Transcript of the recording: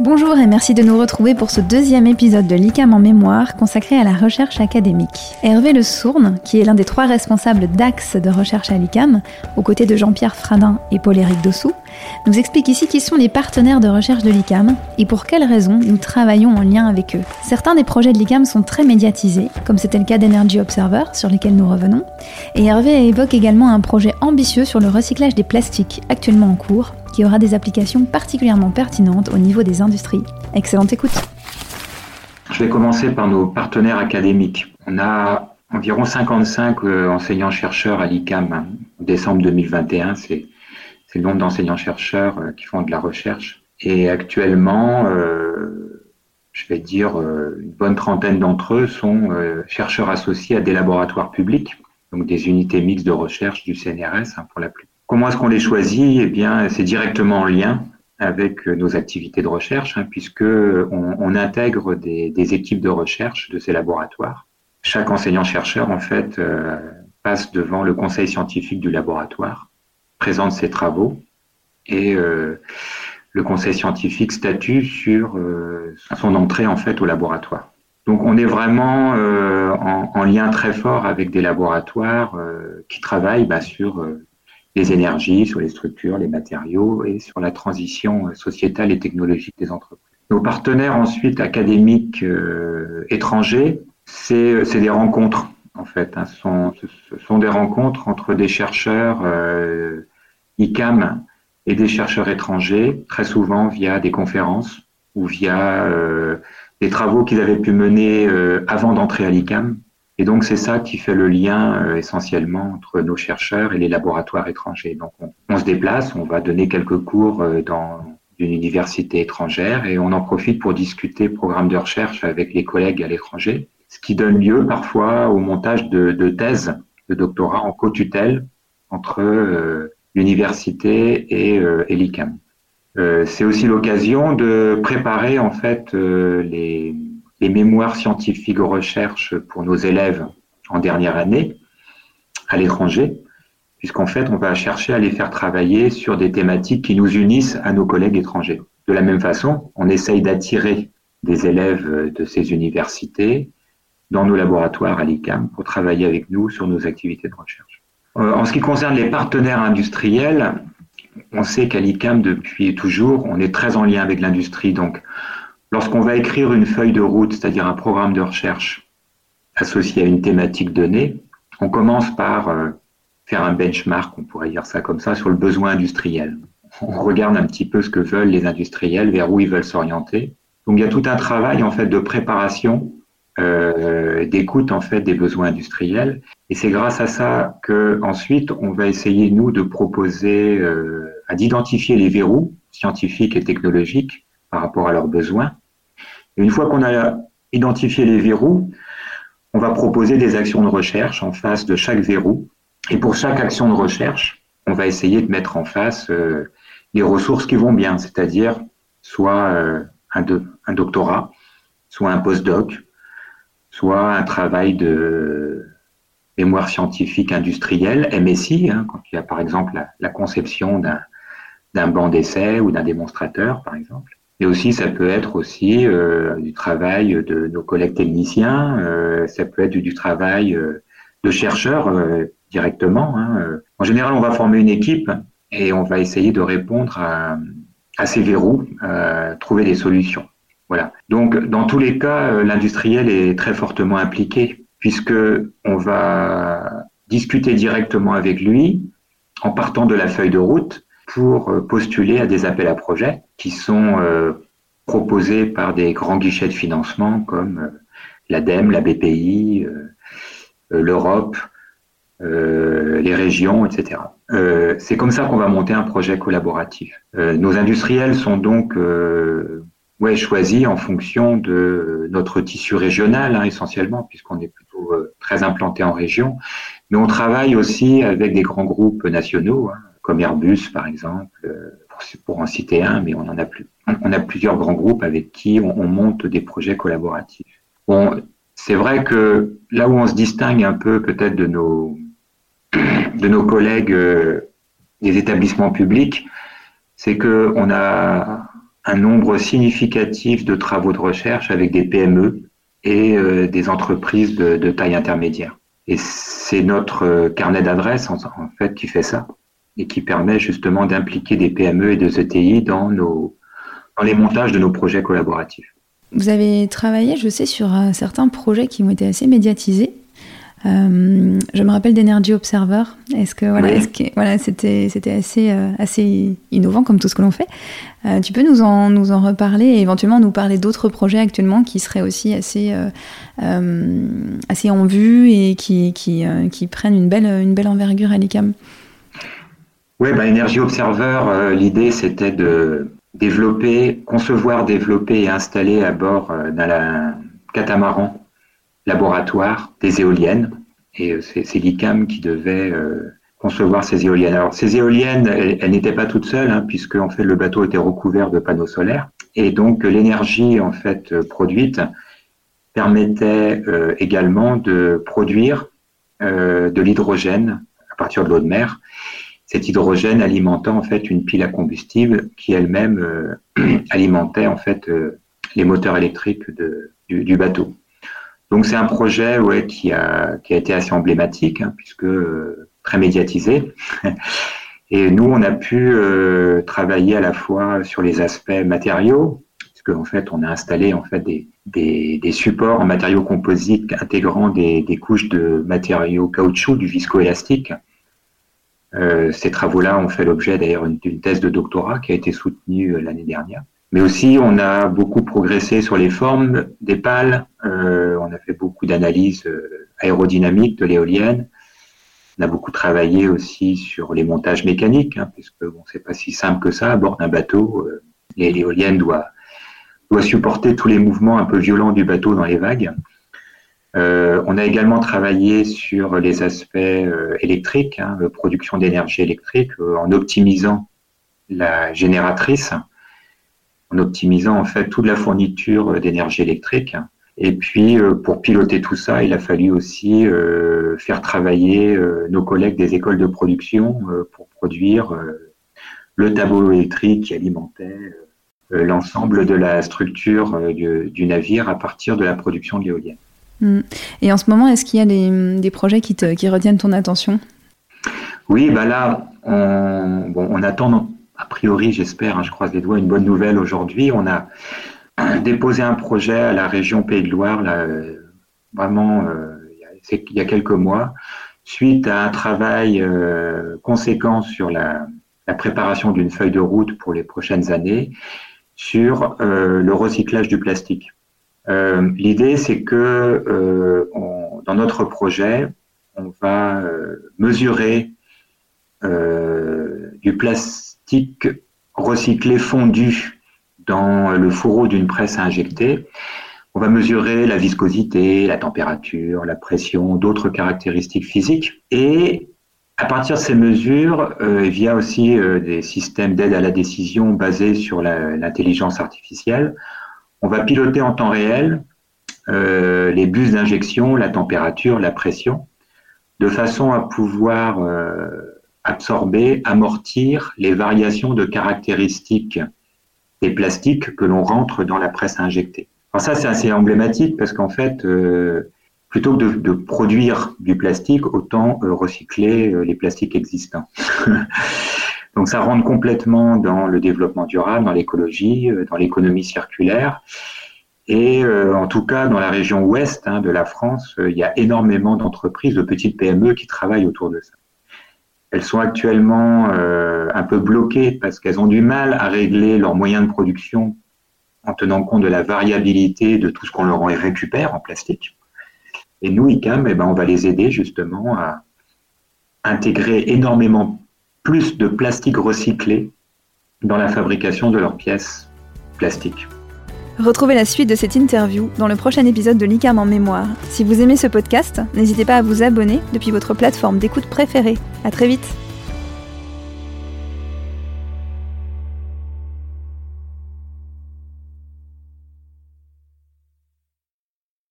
Bonjour et merci de nous retrouver pour ce deuxième épisode de l'ICAM en mémoire consacré à la recherche académique. Hervé Le Sourne, qui est l'un des trois responsables d'axe de recherche à l'ICAM, aux côtés de Jean-Pierre Fradin et Paul-Éric Dossou, nous explique ici qui sont les partenaires de recherche de l'ICAM et pour quelles raisons nous travaillons en lien avec eux. Certains des projets de l'ICAM sont très médiatisés, comme c'était le cas d'Energy Observer, sur lesquels nous revenons, et Hervé évoque également un projet ambitieux sur le recyclage des plastiques, actuellement en cours, qui aura des applications particulièrement pertinentes au niveau des industries. Excellente écoute Je vais commencer par nos partenaires académiques. On a environ 55 euh, enseignants-chercheurs à l'ICAM en décembre 2021. C'est le nombre d'enseignants-chercheurs euh, qui font de la recherche. Et actuellement, euh, je vais dire, une bonne trentaine d'entre eux sont chercheurs associés à des laboratoires publics, donc des unités mixtes de recherche du CNRS hein, pour la plupart. Comment est-ce qu'on les choisit? Eh bien, c'est directement en lien avec euh, nos activités de recherche, hein, puisque on, intègre des, équipes de recherche de ces laboratoires. Chaque enseignant-chercheur, en fait, euh, passe devant le conseil scientifique du laboratoire, présente ses travaux, et euh, le conseil scientifique statue sur son entrée en fait au laboratoire. Donc, on est vraiment en, lien très fort avec des laboratoires qui travaillent bah, sur les énergies, sur les structures, les matériaux et sur la transition sociétale et technologique des entreprises. Nos partenaires ensuite académiques euh, étrangers, c'est des rencontres en fait. Hein. ce, sont, des rencontres entre des chercheurs euh, ICAM et des chercheurs étrangers, très souvent via des conférences ou via euh, des travaux qu'ils avaient pu mener euh, avant d'entrer à l'ICAM et donc, c'est ça qui fait le lien essentiellement entre nos chercheurs et les laboratoires étrangers. Donc, on, se déplace, on va donner quelques cours dans une université étrangère et on en profite pour discuter programme de recherche avec les collègues à l'étranger, ce qui donne lieu parfois au montage de, thèses de doctorat en co-tutelle entre euh, l'université et, et l'ICAM. c'est aussi l'occasion de préparer en fait les les mémoires scientifiques recherche pour nos élèves en dernière année à l'étranger, puisqu'en fait, on va chercher à les faire travailler sur des thématiques qui nous unissent à nos collègues étrangers. De la même façon, on essaye d'attirer des élèves de ces universités dans nos laboratoires à l'ICAM pour travailler avec nous sur nos activités de recherche. Euh, en ce qui concerne les partenaires industriels, on sait qu'à l'ICAM, depuis toujours, on est très en lien avec l'industrie. Donc, Lorsqu'on va écrire une feuille de route, c'est-à-dire un programme de recherche associé à une thématique donnée, on commence par euh, faire un benchmark, on pourrait dire ça comme ça, sur le besoin industriel. On regarde un petit peu ce que veulent les industriels, vers où ils veulent s'orienter. Donc il y a tout un travail en fait de préparation, euh, d'écoute en fait des besoins industriels, et c'est grâce à ça que ensuite on va essayer nous de proposer, euh, d'identifier les verrous scientifiques et technologiques par rapport à leurs besoins. Et une fois qu'on a identifié les verrous, on va proposer des actions de recherche en face de chaque verrou. Et pour chaque action de recherche, on va essayer de mettre en face euh, les ressources qui vont bien, c'est-à-dire soit un, un, doctorat, soit un postdoc, soit un travail de mémoire scientifique industrielle, MSI, hein, quand il y a par exemple la, conception d'un banc d'essai ou d'un démonstrateur, par exemple. Et aussi, ça peut être aussi euh, du travail de nos collègues techniciens, euh, ça peut être du, travail euh, de chercheurs directement. Hein. En général, on va former une équipe et on va essayer de répondre à ces verrous, trouver des solutions. Voilà. Donc, dans tous les cas, l'industriel est très fortement impliqué puisque on va discuter directement avec lui en partant de la feuille de route pour euh, postuler à des appels à projets qui sont euh, proposés par des grands guichets de financement comme euh, l'ADEME, la BPI, l'Europe, les régions, etc. c'est comme ça qu'on va monter un projet collaboratif. nos industriels sont donc ouais, choisis en fonction de notre tissu régional, hein, essentiellement, puisqu'on est plutôt très implanté en région. Mais on travaille aussi avec des grands groupes nationaux. Hein, comme Airbus par exemple, euh, pour, en citer un, mais on en a plus. On a plusieurs grands groupes avec qui on, monte des projets collaboratifs. Bon, c'est vrai que là où on se distingue un peu peut-être de nos de nos collègues euh, des établissements publics, c'est que on a un nombre significatif de travaux de recherche avec des PME et euh, des entreprises de, taille intermédiaire. Et c'est notre euh, carnet d'adresses en, fait qui fait ça et qui permet justement d'impliquer des PME et des ETI dans, nos, dans les montages de nos projets collaboratifs. Vous avez travaillé, je sais, sur euh, certains projets qui ont été assez médiatisés. Euh, je me rappelle d'Energy Observer. Est-ce que voilà, est-ce que voilà, c'était c'était assez euh, assez innovant comme tout ce que l'on fait. Euh, tu peux nous en nous en reparler et éventuellement nous parler d'autres projets actuellement qui seraient aussi assez assez en vue et qui qui, qui prennent une belle une belle envergure à l'ICAM. Oui, bah, Energy Observer, l'idée c'était de développer, concevoir, développer et installer à bord d'un catamaran laboratoire des éoliennes. Et euh, c'est l'ICAM qui devait euh, concevoir ces éoliennes. Alors, ces éoliennes, elles, n'étaient pas toutes seules, hein, puisque en fait le bateau était recouvert de panneaux solaires, et donc l'énergie en fait produite permettait euh, également de produire de l'hydrogène à partir de l'eau de mer. Cet hydrogène alimentant en fait une pile à combustible qui elle-même alimentait en fait les moteurs électriques du, bateau. Donc c'est un projet ouais, qui, a, qui a été assez emblématique, hein, puisque euh, très médiatisé. Et nous, on a pu euh, travailler à la fois sur les aspects matériaux, puisque en fait, on a installé en fait des, des, des supports en matériaux composites intégrant des, des, couches de matériaux caoutchouc, du viscoélastique. Euh, ces travaux-là ont fait l'objet d'ailleurs d'une thèse de doctorat qui a été soutenue euh, l'année dernière. Mais aussi, on a beaucoup progressé sur les formes des pales. Euh, on a fait beaucoup d'analyses euh, aérodynamiques de l'éolienne. On a beaucoup travaillé aussi sur les montages mécaniques, hein, puisque bon, c'est pas si simple que ça. À bord d'un bateau, euh, l'éolienne doit, doit supporter tous les mouvements un peu violents du bateau dans les vagues. On a également travaillé sur les aspects électriques, hein, production d'énergie électrique, en optimisant la génératrice en optimisant en fait toute la fourniture euh, d'énergie électrique. Et puis, euh, pour piloter tout ça, il a fallu aussi euh, faire travailler nos collègues des écoles de production pour produire le tableau électrique qui alimentait l'ensemble de la structure du, navire à partir de la production de l'éolienne. Hmm. Et en ce moment, est-ce qu'il y a des, projets qui, te, qui, retiennent ton attention? Oui, bah là, on, bon, on attend a priori, j'espère, hein, je croise les doigts, une bonne nouvelle aujourd'hui. On a déposé un projet à la région Pays de Loire, là, vraiment euh, il y a quelques mois, suite à un travail euh, conséquent sur la, préparation d'une feuille de route pour les prochaines années sur euh, le recyclage du plastique. L'idée, c'est que dans notre projet, on va mesurer du plastique recyclé fondu dans le fourreau d'une presse à injecter. On va mesurer la viscosité, la température, la pression, d'autres caractéristiques physiques. Et à partir de ces mesures, euh, via aussi euh, des systèmes d'aide à la décision basés sur l'intelligence artificielle, on va piloter en temps réel euh, les bus d'injection, la température, la pression, de façon à pouvoir absorber, amortir les variations de caractéristiques des plastiques que l'on rentre dans la presse à injecter. Alors ça, c'est assez emblématique parce qu'en fait, euh, plutôt que de, produire du plastique, autant euh, recycler euh, les plastiques existants. Donc ça rentre complètement dans le développement durable, dans l'écologie, dans l'économie circulaire. Et en tout cas, dans la région ouest hein, de la France, il y a énormément d'entreprises, de petites PME qui travaillent autour de ça. Elles sont actuellement euh, un peu bloquées parce qu'elles ont du mal à régler leurs moyens de production en tenant compte de la variabilité de tout ce qu'on leur récupère en plastique. Et nous, ICAM, eh ben, on va les aider justement à intégrer énormément plus de plastique recyclé dans la fabrication de leurs pièces plastiques. Retrouvez la suite de cette interview dans le prochain épisode de l'ICAM en mémoire. Si vous aimez ce podcast, n'hésitez pas à vous abonner depuis votre plateforme d'écoute préférée. À très vite